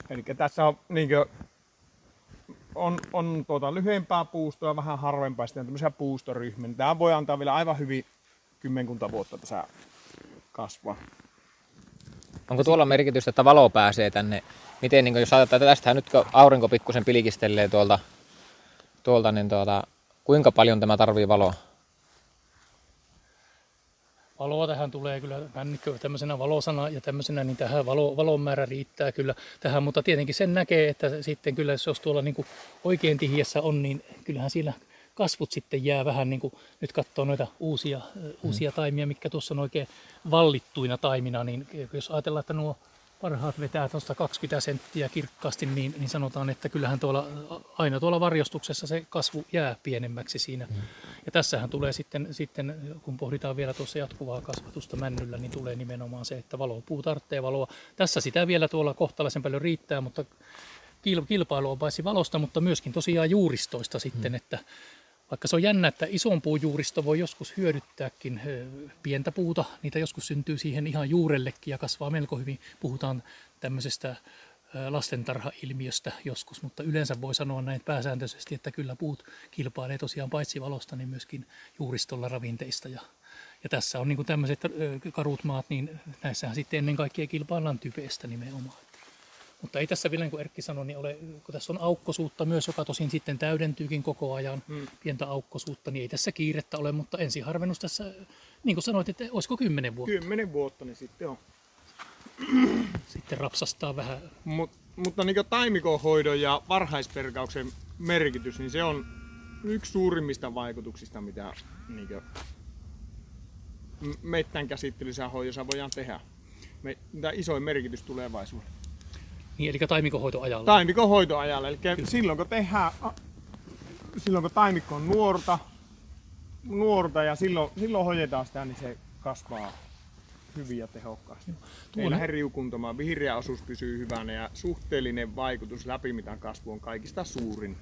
S3: Eli tässä on, niin kuin, on, on tuota, lyhyempää puustoa, vähän harvempaa, sitten tämmöisiä puustoryhmiä. Tämä voi antaa vielä aivan hyvin kymmenkunta vuotta tässä kasvaa.
S2: Onko tuolla merkitystä, että valo pääsee tänne? Miten, niin jos ajatellaan, että tästähän nyt aurinko pikkusen pilkistelee tuolta, tuolta niin tuota, kuinka paljon tämä tarvii valoa?
S4: Valoa tähän tulee kyllä männikkö tämmöisenä valosana ja tämmöisenä, niin tähän valo, valon määrä riittää kyllä tähän, mutta tietenkin sen näkee, että sitten kyllä jos tuolla niin kuin oikein tihiässä on, niin kyllähän siellä kasvut sitten jää vähän niin kuin nyt katsoo noita uusia, uusia hmm. taimia, mikä tuossa on oikein vallittuina taimina, niin jos ajatellaan, että nuo parhaat vetää tuosta 20 senttiä kirkkaasti, niin, niin sanotaan, että kyllähän tuolla, aina tuolla varjostuksessa se kasvu jää pienemmäksi siinä. Mm. Ja tässähän tulee sitten, sitten, kun pohditaan vielä tuossa jatkuvaa kasvatusta männyllä, niin tulee nimenomaan se, että valo, puu tarvitsee valoa. Tässä sitä vielä tuolla kohtalaisen paljon riittää, mutta kilpailu on paitsi valosta, mutta myöskin tosiaan juuristoista sitten, mm. että vaikka se on jännä, että ison puujuuristo voi joskus hyödyttääkin pientä puuta, niitä joskus syntyy siihen ihan juurellekin ja kasvaa melko hyvin. Puhutaan tämmöisestä lastentarha-ilmiöstä joskus, mutta yleensä voi sanoa näin pääsääntöisesti, että kyllä puut kilpailee tosiaan paitsi valosta, niin myöskin juuristolla ravinteista. Ja, ja tässä on niin tämmöiset karut maat, niin näissähän sitten ennen kaikkea kilpaillaan typeestä nimenomaan. Mutta ei tässä vielä, niin kuin Erkki sanoi, niin ole, kun tässä on aukkosuutta myös, joka tosin sitten täydentyykin koko ajan, hmm. pientä aukkosuutta, niin ei tässä kiirettä ole, mutta ensiharvennus tässä, niin kuin sanoit, että olisiko kymmenen vuotta?
S3: Kymmenen vuotta, niin sitten on.
S4: Sitten rapsastaa vähän.
S3: Mut, mutta niin taimikonhoidon ja varhaisperkauksen merkitys, niin se on yksi suurimmista vaikutuksista, mitä niin mettän käsittelyssä hoidossa voidaan tehdä. Me, mitä isoin merkitys tulevaisuudessa.
S4: Niin, eli taimikonhoitoajalla.
S3: Taimikonhoitoajalla, eli Kyllä. silloin kun tehdään, silloin kun taimikko on nuorta, nuorta ja silloin, silloin hoidetaan sitä, niin se kasvaa hyvin ja tehokkaasti.
S4: Tuo
S3: lähde riukuntamaan. Vihreä osuus pysyy hyvänä ja suhteellinen vaikutus läpimitan kasvu on kaikista suurin.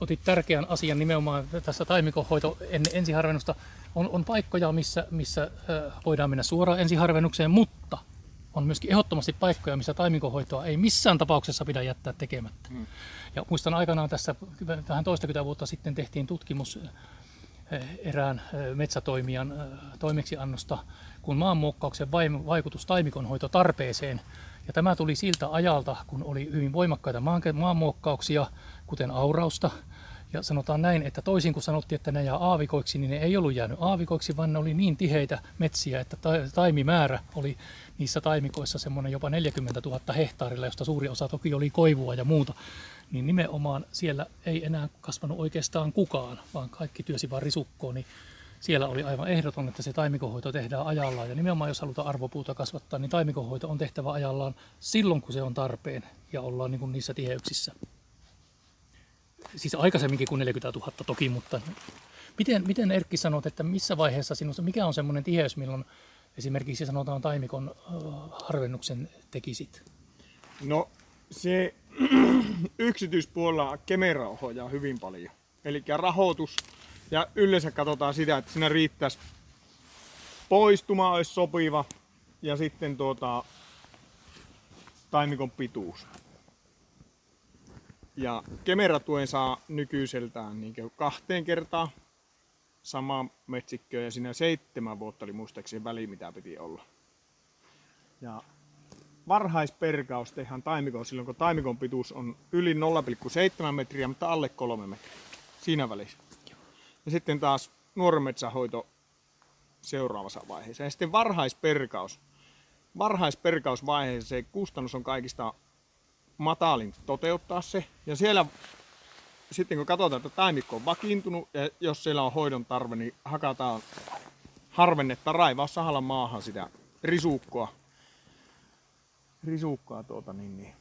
S4: otit tärkeän asian nimenomaan tässä taimikonhoito ennen ensiharvennusta. On, on paikkoja, missä, missä voidaan mennä suoraan ensiharvennukseen, mutta on myöskin ehdottomasti paikkoja, missä taimikonhoitoa ei missään tapauksessa pidä jättää tekemättä. Hmm. Ja muistan aikanaan tässä vähän toistakymmentä vuotta sitten tehtiin tutkimus erään metsätoimijan toimeksiannosta, kun maanmuokkauksen vaikutus taimikonhoito tarpeeseen. Ja tämä tuli siltä ajalta, kun oli hyvin voimakkaita maanmuokkauksia, kuten aurausta, ja sanotaan näin, että toisin kuin sanottiin, että ne jää aavikoiksi, niin ne ei ollut jäänyt aavikoiksi, vaan ne oli niin tiheitä metsiä, että taimimäärä oli niissä taimikoissa semmoinen jopa 40 000 hehtaarilla, josta suuri osa toki oli koivua ja muuta. Niin nimenomaan siellä ei enää kasvanut oikeastaan kukaan, vaan kaikki työsi vain risukkoon, niin siellä oli aivan ehdoton, että se taimikonhoito tehdään ajallaan. Ja nimenomaan jos halutaan arvopuuta kasvattaa, niin taimikonhoito on tehtävä ajallaan silloin, kun se on tarpeen ja ollaan niin kuin niissä tiheyksissä siis aikaisemminkin kuin 40 000 toki, mutta miten, miten Erkki sanot, että missä vaiheessa sinusta, mikä on semmoinen tiheys, milloin esimerkiksi sanotaan taimikon harvennuksen tekisit?
S3: No se <clears throat> yksityispuolella Kemera ohjaa hyvin paljon. Eli rahoitus ja yleensä katsotaan sitä, että siinä riittäisi poistuma olisi sopiva ja sitten tuota, taimikon pituus. Ja Kemera-tuen saa nykyiseltään niin kahteen kertaan sama metsikkö ja siinä seitsemän vuotta oli muistaakseni väli, mitä piti olla. Ja varhaisperkaus tehdään taimikon silloin, kun taimikon pituus on yli 0,7 metriä, mutta alle 3 metriä. Siinä välissä. Ja sitten taas nuoren metsähoito seuraavassa vaiheessa. Ja sitten varhaisperkaus. Varhaisperkausvaiheessa se kustannus on kaikista matalin toteuttaa se. Ja siellä sitten kun katsotaan, että taimikko on vakiintunut ja jos siellä on hoidon tarve, niin hakataan harvennetta raivaa sahalla maahan sitä risukkoa. Risukkaa tuota niin, niin.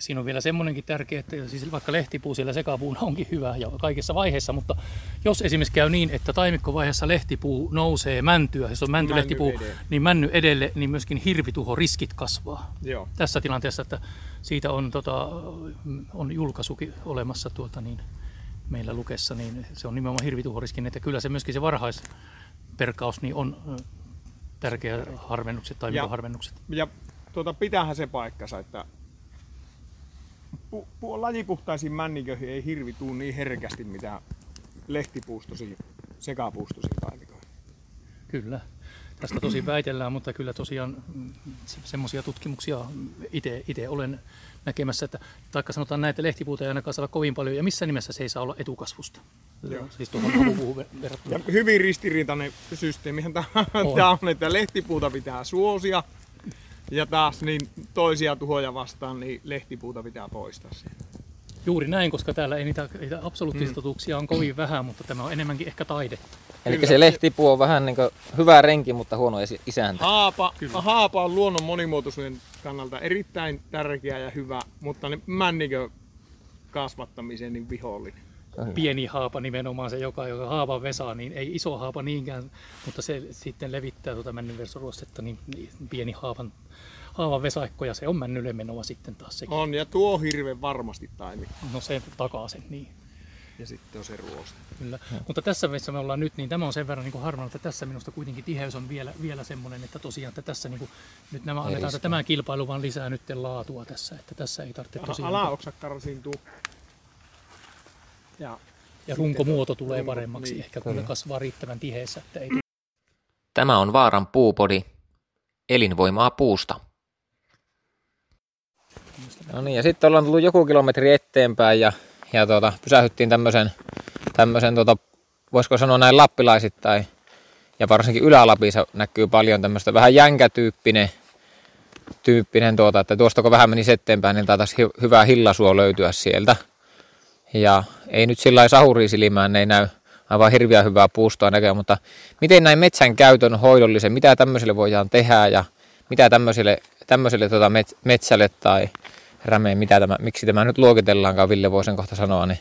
S4: Ja siinä on vielä semmoinenkin tärkeä, että siis vaikka lehtipuu siellä sekapuuna onkin hyvä ja kaikissa vaiheissa, mutta jos esimerkiksi käy niin, että taimikkovaiheessa lehtipuu nousee mäntyä, jos on mäntylehtipuu, männy niin männy edelle, niin myöskin hirvituhoriskit kasvaa.
S3: Joo.
S4: Tässä tilanteessa, että siitä on, tota, on julkaisukin olemassa tuota, niin meillä lukessa, niin se on nimenomaan hirvituhoriskin, että kyllä se myöskin se varhaisperkaus niin on tärkeä harvennukset tai ja, harvennukset.
S3: Ja tuota, pitäähän se paikkansa, että pu, pu, lajipuhtaisiin männiköihin ei hirvi tuu niin herkästi mitä lehtipuustosiin, sekapuustosiin taimikoihin.
S4: Kyllä. Tästä tosi väitellään, mutta kyllä tosiaan mm, semmoisia tutkimuksia itse olen näkemässä, että taikka sanotaan näitä lehtipuuta ei ainakaan saada kovin paljon, ja missä nimessä se ei saa olla etukasvusta. Joo. Siis tuohon verrattuna.
S3: Ja hyvin ristiriitainen systeemihän tämä on. on, että lehtipuuta pitää suosia, ja taas niin toisia tuhoja vastaan, niin lehtipuuta pitää poistaa sieltä.
S4: Juuri näin, koska täällä ei niitä, niitä absoluuttisia mm. on kovin vähän, mutta tämä on enemmänkin ehkä taidetta.
S2: Eli se lehtipuu on vähän niin hyvä renki, mutta huono isäntä.
S3: Haapa, haapa on luonnon monimuotoisuuden kannalta erittäin tärkeä ja hyvä, mutta ne männikö kasvattamiseen niin vihollinen.
S4: Pieni haapa nimenomaan se, joka, joka haapan vesaa, niin ei iso haapa niinkään, mutta se sitten levittää tuota männynversoruostetta, niin, niin pieni haapan haavan vesaikko ja se on männylle menoa sitten taas sekin.
S3: On ja tuo hirve varmasti taimi.
S4: No se takaa sen, niin.
S3: Ja sitten on se ruoste.
S4: Kyllä. Ja. Mutta tässä missä me ollaan nyt, niin tämä on sen verran niin harvana, että tässä minusta kuitenkin tiheys on vielä, vielä semmoinen, että tosiaan, että tässä niin kuin, nyt nämä annetaan, että tämä kilpailu vaan lisää nyt laatua tässä, että tässä ei tarvitse tosiaan...
S3: Alaoksa karsiintuu.
S4: Ja, ja runkomuoto tulee runko, paremmaksi niin. ehkä, kun ne kasvaa riittävän tiheessä. Että ei...
S1: Tämä on Vaaran puupodi. Elinvoimaa puusta.
S2: No niin, ja sitten ollaan tullut joku kilometri eteenpäin ja, ja tuota, pysähyttiin tämmöisen, tämmöisen tuota, voisiko sanoa näin lappilaisittain, ja varsinkin Ylä-Lapissa näkyy paljon tämmöistä vähän jänkätyyppinen, tyyppinen tuota, että tuosta kun vähän meni eteenpäin, niin taitaisi hy- hyvää hillasuo löytyä sieltä. Ja ei nyt sillä sahuriisilmään, ei näy aivan hirveän hyvää puustoa näköä, mutta miten näin metsän käytön hoidollisen, mitä tämmöiselle voidaan tehdä ja mitä tämmöiselle, tämmöiselle tuota metsälle tai rämeen, mitä tämä, miksi tämä nyt luokitellaankaan, Ville voi sen kohta sanoa, niin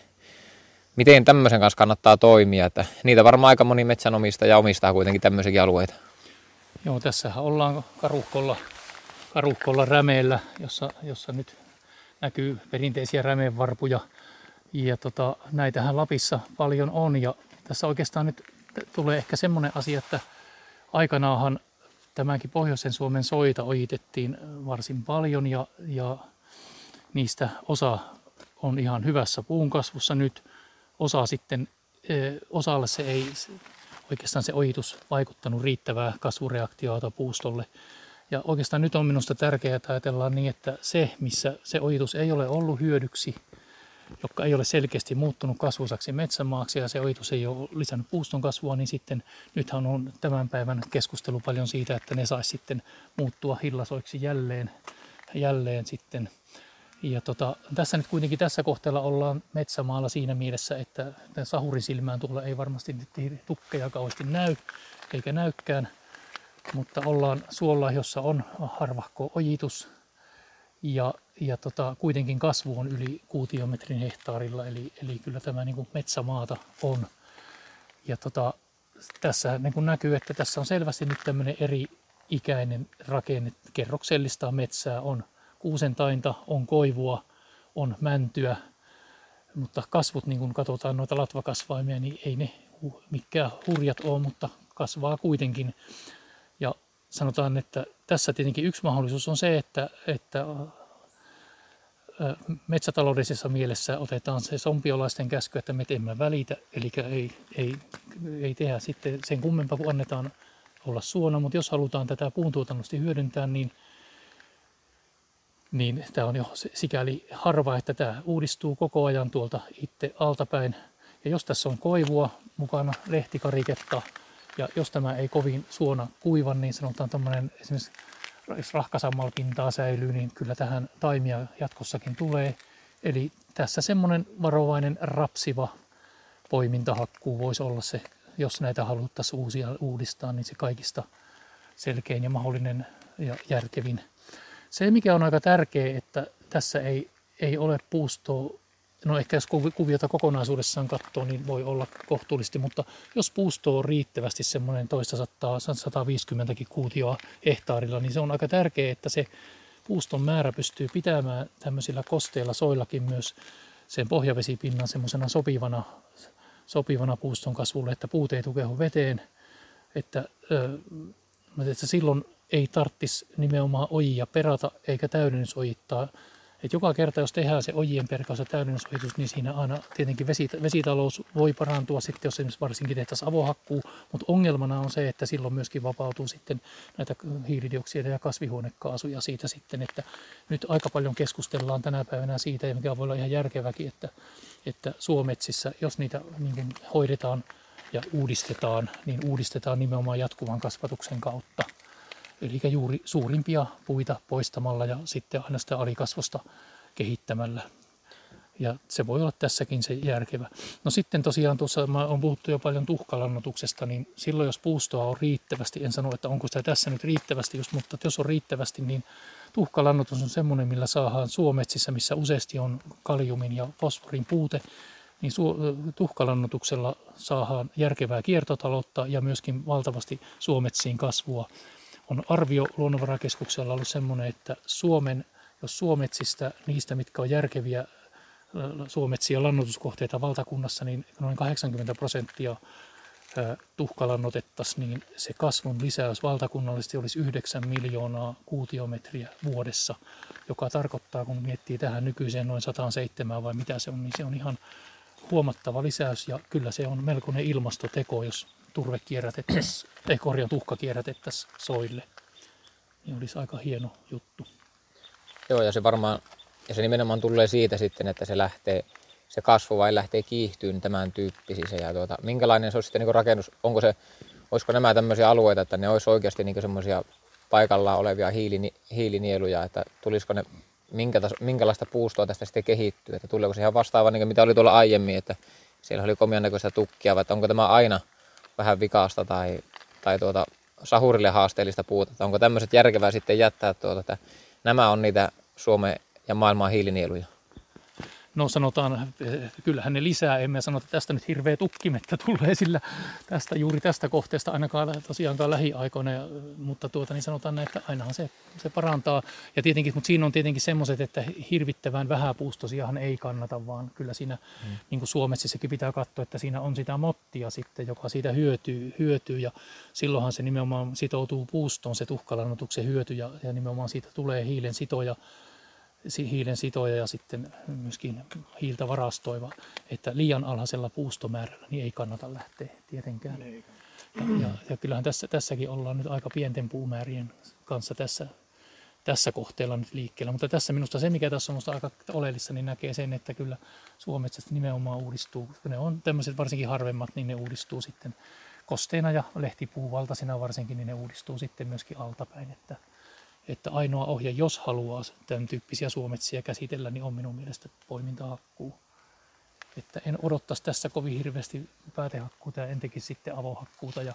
S2: miten tämmöisen kanssa kannattaa toimia, että niitä varmaan aika moni metsänomistaja omistaa kuitenkin tämmöisiäkin alueita.
S4: Joo, tässähän ollaan karuhkolla, karuhkolla rämeellä, jossa, jossa nyt näkyy perinteisiä rämeenvarpuja. Ja tota, näitähän Lapissa paljon on ja tässä oikeastaan nyt tulee ehkä semmoinen asia, että aikanaahan tämänkin Pohjoisen Suomen soita ojitettiin varsin paljon ja, ja niistä osa on ihan hyvässä puun kasvussa nyt. Osa sitten, osalle se ei oikeastaan se ojitus vaikuttanut riittävää kasvureaktiota puustolle. Ja oikeastaan nyt on minusta tärkeää, että ajatellaan niin, että se, missä se ojitus ei ole ollut hyödyksi, joka ei ole selkeästi muuttunut kasvusaksi metsämaaksi ja se ojitus ei ole lisännyt puuston kasvua, niin sitten nythän on tämän päivän keskustelu paljon siitä, että ne saisi sitten muuttua hillasoiksi jälleen, jälleen sitten. Ja tota, tässä nyt kuitenkin tässä kohteella ollaan metsämaalla siinä mielessä, että sahurin silmään tuolla ei varmasti tukkeja kauheasti näy, eikä näykään, mutta ollaan suolla, jossa on harvahko ojitus. Ja, ja tota, kuitenkin kasvu on yli kuutiometrin hehtaarilla, eli, eli kyllä tämä niin kuin metsämaata on. Ja tota, tässä niin kuin näkyy, että tässä on selvästi nyt tämmöinen eri ikäinen rakenne, kerroksellista metsää, on kuusentainta, on koivua, on mäntyä, mutta kasvut, niin kun katsotaan noita latvakasvaimia, niin ei ne mikään hurjat ole, mutta kasvaa kuitenkin. Ja sanotaan, että tässä tietenkin yksi mahdollisuus on se, että, että metsätaloudellisessa mielessä otetaan se sompiolaisten käsky, että me emme välitä, eli ei, ei, ei tehdä sitten sen kummempaa, kun annetaan olla suona, mutta jos halutaan tätä puuntuotannosta hyödyntää, niin, niin tämä on jo sikäli harva, että tämä uudistuu koko ajan tuolta itse altapäin. Ja jos tässä on koivua mukana, lehtikariketta, ja jos tämä ei kovin suona kuiva, niin sanotaan tämmöinen esimerkiksi jos rahkasammalpintaa säilyy, niin kyllä tähän taimia jatkossakin tulee. Eli tässä semmoinen varovainen rapsiva poimintahakkuu voisi olla se, jos näitä haluttaisiin uusia uudistaa, niin se kaikista selkein ja mahdollinen ja järkevin. Se, mikä on aika tärkeä, että tässä ei, ei ole puustoa. No ehkä jos kuviota kokonaisuudessaan katsoo, niin voi olla kohtuullisesti, mutta jos puusto on riittävästi semmoinen toista 150 kuutioa hehtaarilla, niin se on aika tärkeää, että se puuston määrä pystyy pitämään tämmöisillä kosteilla soillakin myös sen pohjavesipinnan semmoisena sopivana, sopivana puuston kasvulle, että puut ei tukehdu veteen, että, että silloin ei tarttisi nimenomaan ojia perata eikä täydennysojittaa, et joka kerta, jos tehdään se ojien perkaus ja täydennysojitus, niin siinä aina tietenkin vesitalous voi parantua sitten, jos esimerkiksi varsinkin tehtäisiin avohakkuu, mutta ongelmana on se, että silloin myöskin vapautuu sitten näitä hiilidioksideja ja kasvihuonekaasuja siitä sitten, että nyt aika paljon keskustellaan tänä päivänä siitä, mikä voi olla ihan järkeväkin, että, että suometsissä, jos niitä niin hoidetaan ja uudistetaan, niin uudistetaan nimenomaan jatkuvan kasvatuksen kautta. Eli juuri suurimpia puita poistamalla ja sitten aina sitä alikasvosta kehittämällä. Ja se voi olla tässäkin se järkevä. No sitten tosiaan tuossa on puhuttu jo paljon tuhkalannotuksesta, niin silloin jos puustoa on riittävästi, en sano, että onko sitä tässä nyt riittävästi, just, mutta jos on riittävästi, niin tuhkalannotus on semmoinen, millä saadaan suometsissä, missä useasti on kaliumin ja fosforin puute, niin tuhkalannotuksella saadaan järkevää kiertotaloutta ja myöskin valtavasti suometsiin kasvua on arvio luonnonvarakeskuksella ollut semmoinen, että Suomen, jos suometsistä, niistä mitkä on järkeviä suometsiä lannotuskohteita valtakunnassa, niin noin 80 prosenttia tuhkalannotettaisiin, niin se kasvun lisäys valtakunnallisesti olisi 9 miljoonaa kuutiometriä vuodessa, joka tarkoittaa, kun miettii tähän nykyiseen noin 107 vai mitä se on, niin se on ihan huomattava lisäys. Ja kyllä se on melkoinen ilmastoteko, jos turve kierrätettäisiin, ei korja tuhka kierrätettäisiin soille. Niin olisi aika hieno juttu.
S2: Joo, ja se varmaan, ja se nimenomaan tulee siitä sitten, että se lähtee, se kasvu vai lähtee kiihtyyn tämän tyyppisissä. Ja tuota, minkälainen se olisi sitten niin rakennus, onko se, olisiko nämä tämmöisiä alueita, että ne olisi oikeasti niin semmoisia paikallaan olevia hiilini, hiilinieluja, että tulisiko ne, minkä taso, minkälaista puustoa tästä sitten kehittyy, että tuleeko se ihan vastaava, niin mitä oli tuolla aiemmin, että siellä oli komian näköistä tukkia, vai että onko tämä aina vähän vikasta tai, tai tuota, sahurille haasteellista puuta. Että onko tämmöiset järkevää sitten jättää, tuota, että nämä on niitä Suomen ja maailman hiilinieluja?
S4: No sanotaan, eh, kyllähän ne lisää, emme sano, että tästä nyt hirveä tukkimettä tulee, sillä tästä, juuri tästä kohteesta ainakaan tosiaankaan lähiaikoina, ja- mutta tuota, niin sanotaan näin, että ainahan se, se parantaa. Ja tietenkin, mutta siinä on tietenkin semmoiset, että hirvittävän vähäpuustosiahan ei kannata, vaan kyllä siinä, mm. niin kuin suometsissäkin pitää katsoa, että siinä on sitä mottia sitten, joka siitä hyötyy, hyötyy ja silloinhan se nimenomaan sitoutuu puustoon, se tuhkalannotuksen hyöty, ja, ja nimenomaan siitä tulee hiilen sitoja, si- hiilen sitoja ja sitten myöskin hiiltä varastoiva, että liian alhaisella puustomäärällä niin ei kannata lähteä tietenkään. Ja, ja, ja kyllähän tässä, tässäkin ollaan nyt aika pienten puumäärien kanssa tässä, tässä kohteella nyt liikkeellä. Mutta tässä minusta se, mikä tässä on minusta aika oleellista, niin näkee sen, että kyllä suometsästä nimenomaan uudistuu. Kun ne on tämmöiset varsinkin harvemmat, niin ne uudistuu sitten kosteina ja lehtipuuvaltaisina varsinkin, niin ne uudistuu sitten myöskin altapäin. Että, että ainoa ohje, jos haluaa tämän tyyppisiä suometsiä käsitellä, niin on minun mielestä poimintahakkuu. Että en odottaisi tässä kovin hirveästi päätehakkuuta ja en tekisi sitten avohakkuuta ja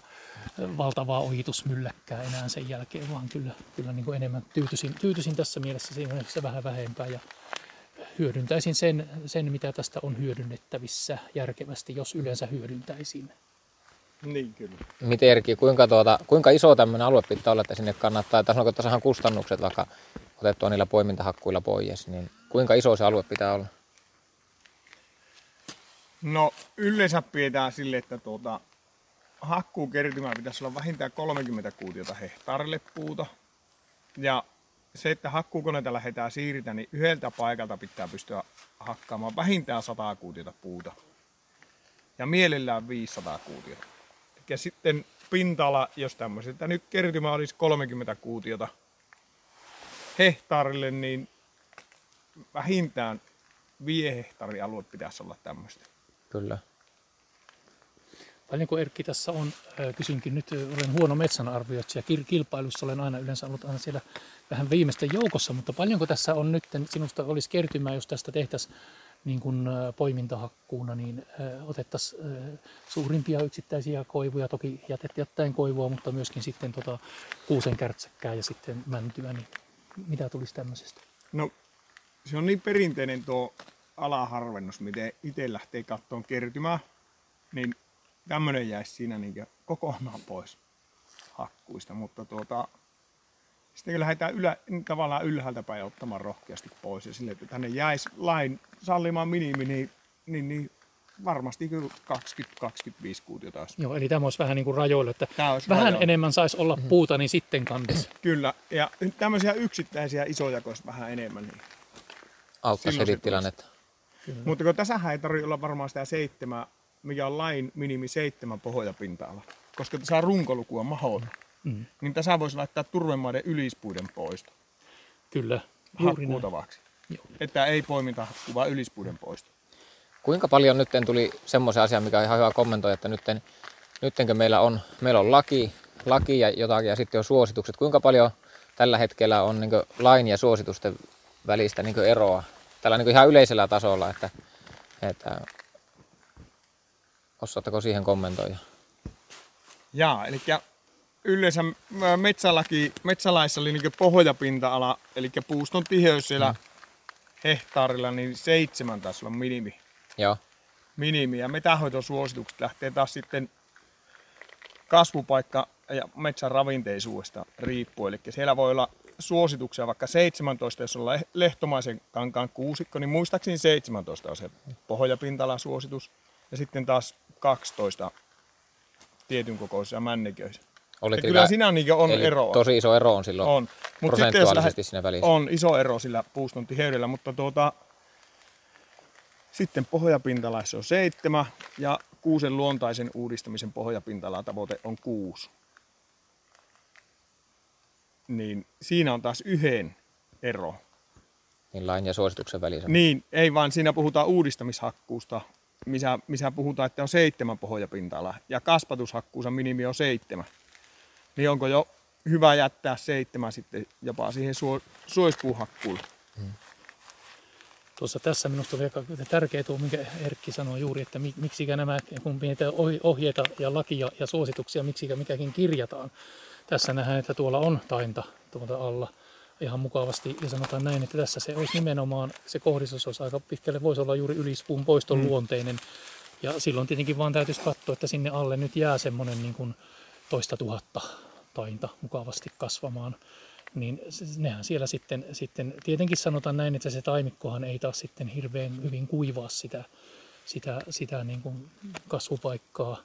S4: valtavaa ohitusmylläkkää enää sen jälkeen, vaan kyllä, kyllä niin kuin enemmän tyytyisin, tyytyisin tässä mielessä siihen vähän vähempää ja hyödyntäisin sen, sen, mitä tästä on hyödynnettävissä järkevästi, jos yleensä hyödyntäisin.
S3: Niin kyllä.
S2: Miten Erkki, kuinka, tuota, kuinka iso tämmöinen alue pitää olla, että sinne kannattaa, tai sanoiko, että kustannukset vaikka otettua niillä poimintahakkuilla pois, niin kuinka iso se alue pitää olla?
S3: No yleensä pidetään sille, että tuota, hakkuukertymä pitäisi olla vähintään 30 kuutiota hehtaarille puuta. Ja se, että hakkuukoneita lähdetään siirtä, niin yhdeltä paikalta pitää pystyä hakkaamaan vähintään 100 kuutiota puuta. Ja mielellään 500 kuutiota. Ja sitten pinta-ala, jos tämmöiseltä nyt kertymä olisi 30 kuutiota hehtaarille, niin vähintään 5 hehtaarin alue pitäisi olla tämmöistä.
S2: Kyllä.
S4: Paljonko Erkki tässä on, ää, kysynkin nyt, ää, olen huono metsänarvioitsija, Kil- kilpailussa olen aina yleensä ollut aina siellä vähän viimeisten joukossa, mutta paljonko tässä on nyt, sinusta olisi kertymää, jos tästä tehtäisiin niin kuin poimintahakkuuna, niin otettaisiin suurimpia yksittäisiä koivuja, toki jätet jättäen koivua, mutta myöskin sitten tota kuusen kärtsäkkää ja sitten mäntyä, niin mitä tulisi tämmöisestä?
S3: No se on niin perinteinen tuo alaharvennus, miten itse lähtee kattoon kertymää, niin tämmöinen jäisi siinä niin kokonaan pois hakkuista, mutta tuota, sitten lähdetään ylä, tavallaan ylhäältä päin ottamaan rohkeasti pois ja sille, että tänne jäisi lain sallimaan minimi, niin, niin, niin varmasti kyllä 20-25 kuutiota olisi.
S4: Joo, eli tämä olisi vähän niin kuin rajoilla, että vähän
S3: rajoilla.
S4: enemmän saisi olla puuta, niin sitten kandis.
S3: Kyllä, ja tämmöisiä yksittäisiä isoja vähän enemmän. Niin.
S2: Auttaisi heti tilannetta.
S3: Mutta kun tässähän ei tarvitse olla varmaan sitä seitsemää, mikä on lain minimi seitsemän pohjapinta-ala. Koska tässä runkolukua mahdoton.
S4: Mm.
S3: Niin tässä voisi laittaa turvemaiden ylispuiden poisto
S4: Kyllä, juuri näin.
S3: hakkuutavaksi.
S4: Joo.
S3: Että ei poiminta hakkuu, vaan ylispuiden poisto.
S2: Kuinka paljon nyt tuli semmoisen asian, mikä on ihan hyvä kommentoida, että nytten, nyttenkö meillä on, meillä on laki, laki ja jotakin ja sitten on suositukset. Kuinka paljon tällä hetkellä on niin lain ja suositusten välistä niin eroa tällä niin ihan yleisellä tasolla, että, että osaatteko siihen kommentoida?
S3: Jaa, eli yleensä metsälaki, metsälaissa oli niin pohjapinta-ala, eli puuston tiheys siellä mm. hehtaarilla, niin seitsemän taisi olla minimi.
S2: Joo,
S3: minimi. Ja metahoitosuositukset lähtee taas sitten kasvupaikka ja metsän ravinteisuudesta riippuen. Eli siellä voi olla suosituksia vaikka 17, jos on le- lehtomaisen kankaan kuusikko, niin muistaakseni 17 on se pohjapintala suositus. Ja sitten taas 12 tietyn kokoisia männiköissä.
S2: Oli
S3: Ja kyllä siinä niin on eroa.
S2: Tosi iso ero on silloin
S3: On. Mut
S2: prosentuaalisesti siinä välissä.
S3: On iso ero sillä puuston tiheydellä, mutta tuota, sitten pohjapintalaissa on seitsemän ja kuusen luontaisen uudistamisen pohjapintala tavoite on kuusi. Niin siinä on taas yhden ero.
S2: Niin lain ja suosituksen välissä.
S3: Niin, ei vaan siinä puhutaan uudistamishakkuusta, missä, missä puhutaan, että on seitsemän pohjapinta-alaa ja kasvatushakkuussa minimi on seitsemän. Niin onko jo hyvä jättää seitsemän sitten jopa siihen suo, suoispuuhakkuulle?
S4: Tuossa tässä minusta oli aika tärkeä tuo, minkä Erkki sanoi juuri, että mi- miksikä nämä, kun niitä ohi- ohjeita ja lakia ja suosituksia, miksikä mikäkin kirjataan. Tässä nähdään, että tuolla on tainta tuolta alla. ihan mukavasti. Ja sanotaan näin, että tässä se olisi nimenomaan, se kohdistus olisi aika pitkälle, voisi olla juuri ylispuun poiston mm. luonteinen. Ja silloin tietenkin vaan täytyisi katsoa, että sinne alle nyt jää semmoinen niin kuin toista tuhatta tainta mukavasti kasvamaan. Niin nehän siellä sitten, sitten, tietenkin sanotaan näin, että se taimikkohan ei taas sitten hirveän hyvin kuivaa sitä, sitä, sitä niin kuin kasvupaikkaa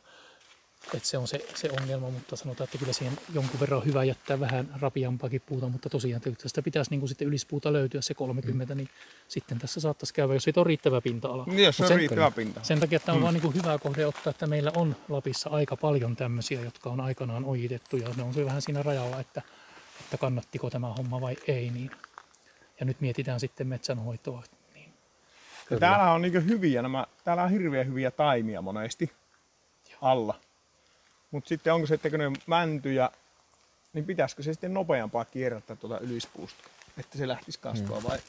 S4: että se on se, se ongelma, mutta sanotaan, että kyllä siihen jonkun verran on hyvä jättää vähän rapiampaakin puuta, mutta tosiaan tästä pitäisi niin kuin sitten ylispuuta löytyä se 30, mm. niin sitten tässä saattaisi käydä, jos siitä on riittävä pinta-ala.
S3: Niin, jos on sen, riittävä pinta
S4: Sen takia tämä on mm. vaan niin kuin hyvä kohde ottaa, että meillä on Lapissa aika paljon tämmöisiä, jotka on aikanaan ojitettu ja ne on se vähän siinä rajalla, että, että kannattiko tämä homma vai ei. Niin. Ja nyt mietitään sitten metsänhoitoa. Niin.
S3: Täällä on niin hyviä nämä, täällä on hirveän hyviä taimia monesti Joo. alla. Mutta sitten onko se, että kun ne mäntyjä, niin pitäisikö se sitten nopeampaa kierrättää tuota ylispuusta, että se lähtisi kasvaa vai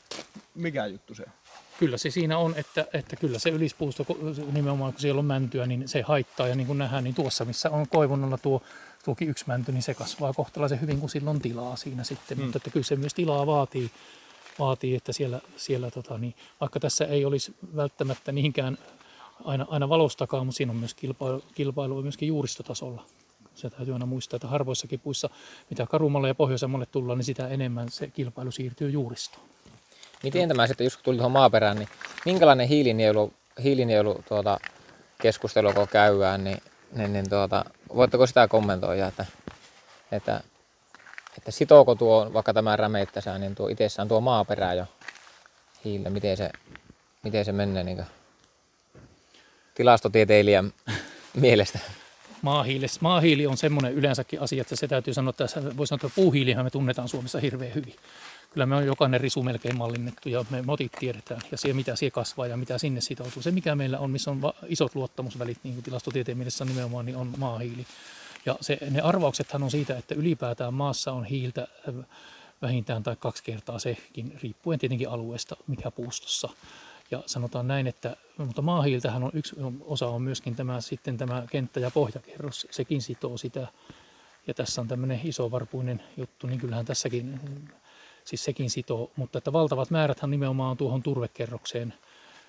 S3: mikä juttu se on?
S4: Kyllä se siinä on, että, että kyllä se ylispuusto, nimenomaan kun siellä on mäntyä, niin se haittaa. Ja niin kuin nähdään, niin tuossa missä on koivunnalla tuo, tuokin yksi mänty, niin se kasvaa kohtalaisen hyvin, kun sillä on tilaa siinä sitten. Hmm. Mutta että kyllä se myös tilaa vaatii, vaatii että siellä, siellä tota, niin, vaikka tässä ei olisi välttämättä niinkään aina, aina valostakaan, mutta siinä on myös kilpailu, kilpailu myöskin juuristotasolla. Se täytyy aina muistaa, että harvoissakin puissa, mitä karummalle ja pohjoisemmalle tullaan, niin sitä enemmän se kilpailu siirtyy juuristoon.
S2: Miten tämä sitten, jos tuli tuohon maaperään, niin minkälainen hiilinielu, hiilinielu tuota, keskustelu, kun käydään, niin, niin, niin tuota, voitteko sitä kommentoida, että, että, että sitooko tuo, vaikka tämä rämeittäsää, niin tuo itsessään tuo maaperä jo hiiltä, miten se, miten se menee niin tilastotieteilijän mielestä?
S4: Maahiili, maahiili on semmoinen yleensäkin asia, että se täytyy sanoa, että voi sanoa, että puuhiilihän me tunnetaan Suomessa hirveän hyvin. Kyllä me on jokainen risu melkein mallinnettu ja me motit tiedetään ja se mitä siellä kasvaa ja mitä sinne sitoutuu. Se mikä meillä on, missä on isot luottamusvälit, niin kuin tilastotieteen mielessä nimenomaan, niin on maahiili. Ja se, ne arvauksethan on siitä, että ylipäätään maassa on hiiltä äh, vähintään tai kaksi kertaa sekin, riippuen tietenkin alueesta, mikä puustossa. Ja sanotaan näin, että mutta maahiiltähän on yksi osa on myöskin tämä, sitten tämä kenttä- ja pohjakerros, sekin sitoo sitä. Ja tässä on tämmöinen isovarpuinen juttu, niin kyllähän tässäkin, siis sekin sitoo, mutta että valtavat määräthän nimenomaan on tuohon turvekerrokseen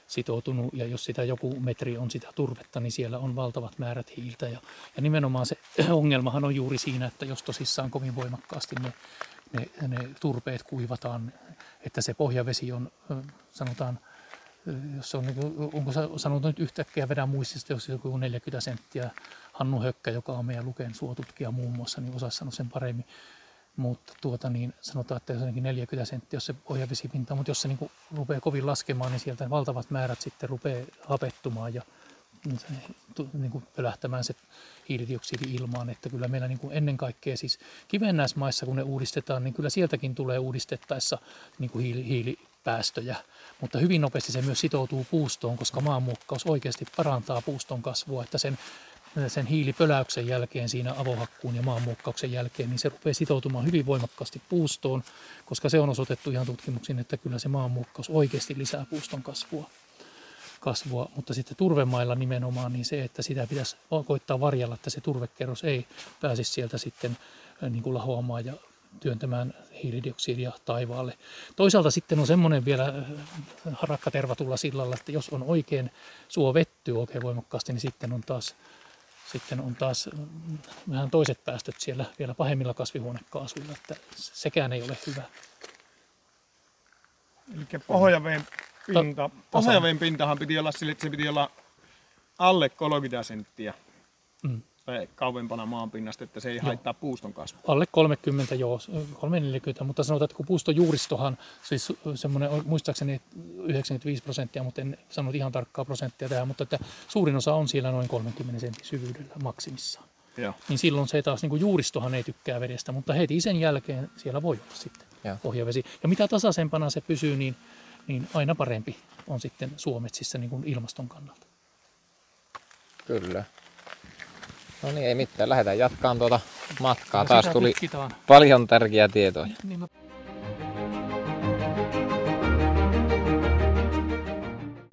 S4: sitoutunut, ja jos sitä joku metri on sitä turvetta, niin siellä on valtavat määrät hiiltä. Ja, ja nimenomaan se <clears throat> ongelmahan on juuri siinä, että jos tosissaan kovin voimakkaasti ne, ne, ne turpeet kuivataan, että se pohjavesi on, sanotaan, jos on, niin onko sanonut nyt yhtäkkiä vedä muistista, jos joku 40 senttiä, Hannu Hökkä, joka on meidän Luken suotutkija muun muassa, niin osaisi sanoa sen paremmin. Mutta tuota, niin sanotaan, että se on 40 senttiä, jos se pohjavesipinta, mutta jos se niin rupeaa kovin laskemaan, niin sieltä valtavat määrät sitten rupeaa hapettumaan ja niin kuin pölähtämään se hiilidioksidi ilmaan, että kyllä meillä niin kuin ennen kaikkea siis kivennäismaissa, kun ne uudistetaan, niin kyllä sieltäkin tulee uudistettaessa niin kuin hiili, hiilipäästöjä, mutta hyvin nopeasti se myös sitoutuu puustoon, koska maanmuokkaus oikeasti parantaa puuston kasvua, että sen sen hiilipöläyksen jälkeen siinä avohakkuun ja maanmuokkauksen jälkeen, niin se rupeaa sitoutumaan hyvin voimakkaasti puustoon, koska se on osoitettu ihan tutkimuksiin, että kyllä se maanmuokkaus oikeasti lisää puuston kasvua kasvua, mutta sitten turvemailla nimenomaan niin se, että sitä pitäisi koittaa varjella, että se turvekerros ei pääsisi sieltä sitten niin kuin lahoamaan ja työntämään hiilidioksidia taivaalle. Toisaalta sitten on semmoinen vielä harakkatervatulla sillalla, että jos on oikein suo vettyy oikein voimakkaasti, niin sitten on taas sitten on taas vähän toiset päästöt siellä vielä pahemmilla kasvihuonekaasuilla, että sekään ei ole hyvä.
S3: Eli pohjaveen pinta. Pohjaveen pintahan piti olla sille, että se piti olla alle 30 senttiä. Mm. Tai kauempana maanpinnasta, että se ei joo. haittaa puuston kasvua.
S4: Alle 30, joo, 340, mutta sanotaan, että kun puuston juuristohan, siis semmoinen, muistaakseni 95 prosenttia, mutta en sanonut ihan tarkkaa prosenttia tähän, mutta että suurin osa on siellä noin 30 sentin syvyydellä maksimissaan. Joo. Niin silloin se taas, niin kuin juuristohan ei tykkää vedestä, mutta heti sen jälkeen siellä voi olla sitten Joo. pohjavesi. Ja mitä tasaisempana se pysyy, niin niin aina parempi on sitten suometsissä niin kuin ilmaston kannalta.
S2: Kyllä. No niin, ei mitään. Lähdetään jatkaan tuota matkaa. No, Taas tuli tutkitaan. paljon tärkeää tietoa. Niin mä...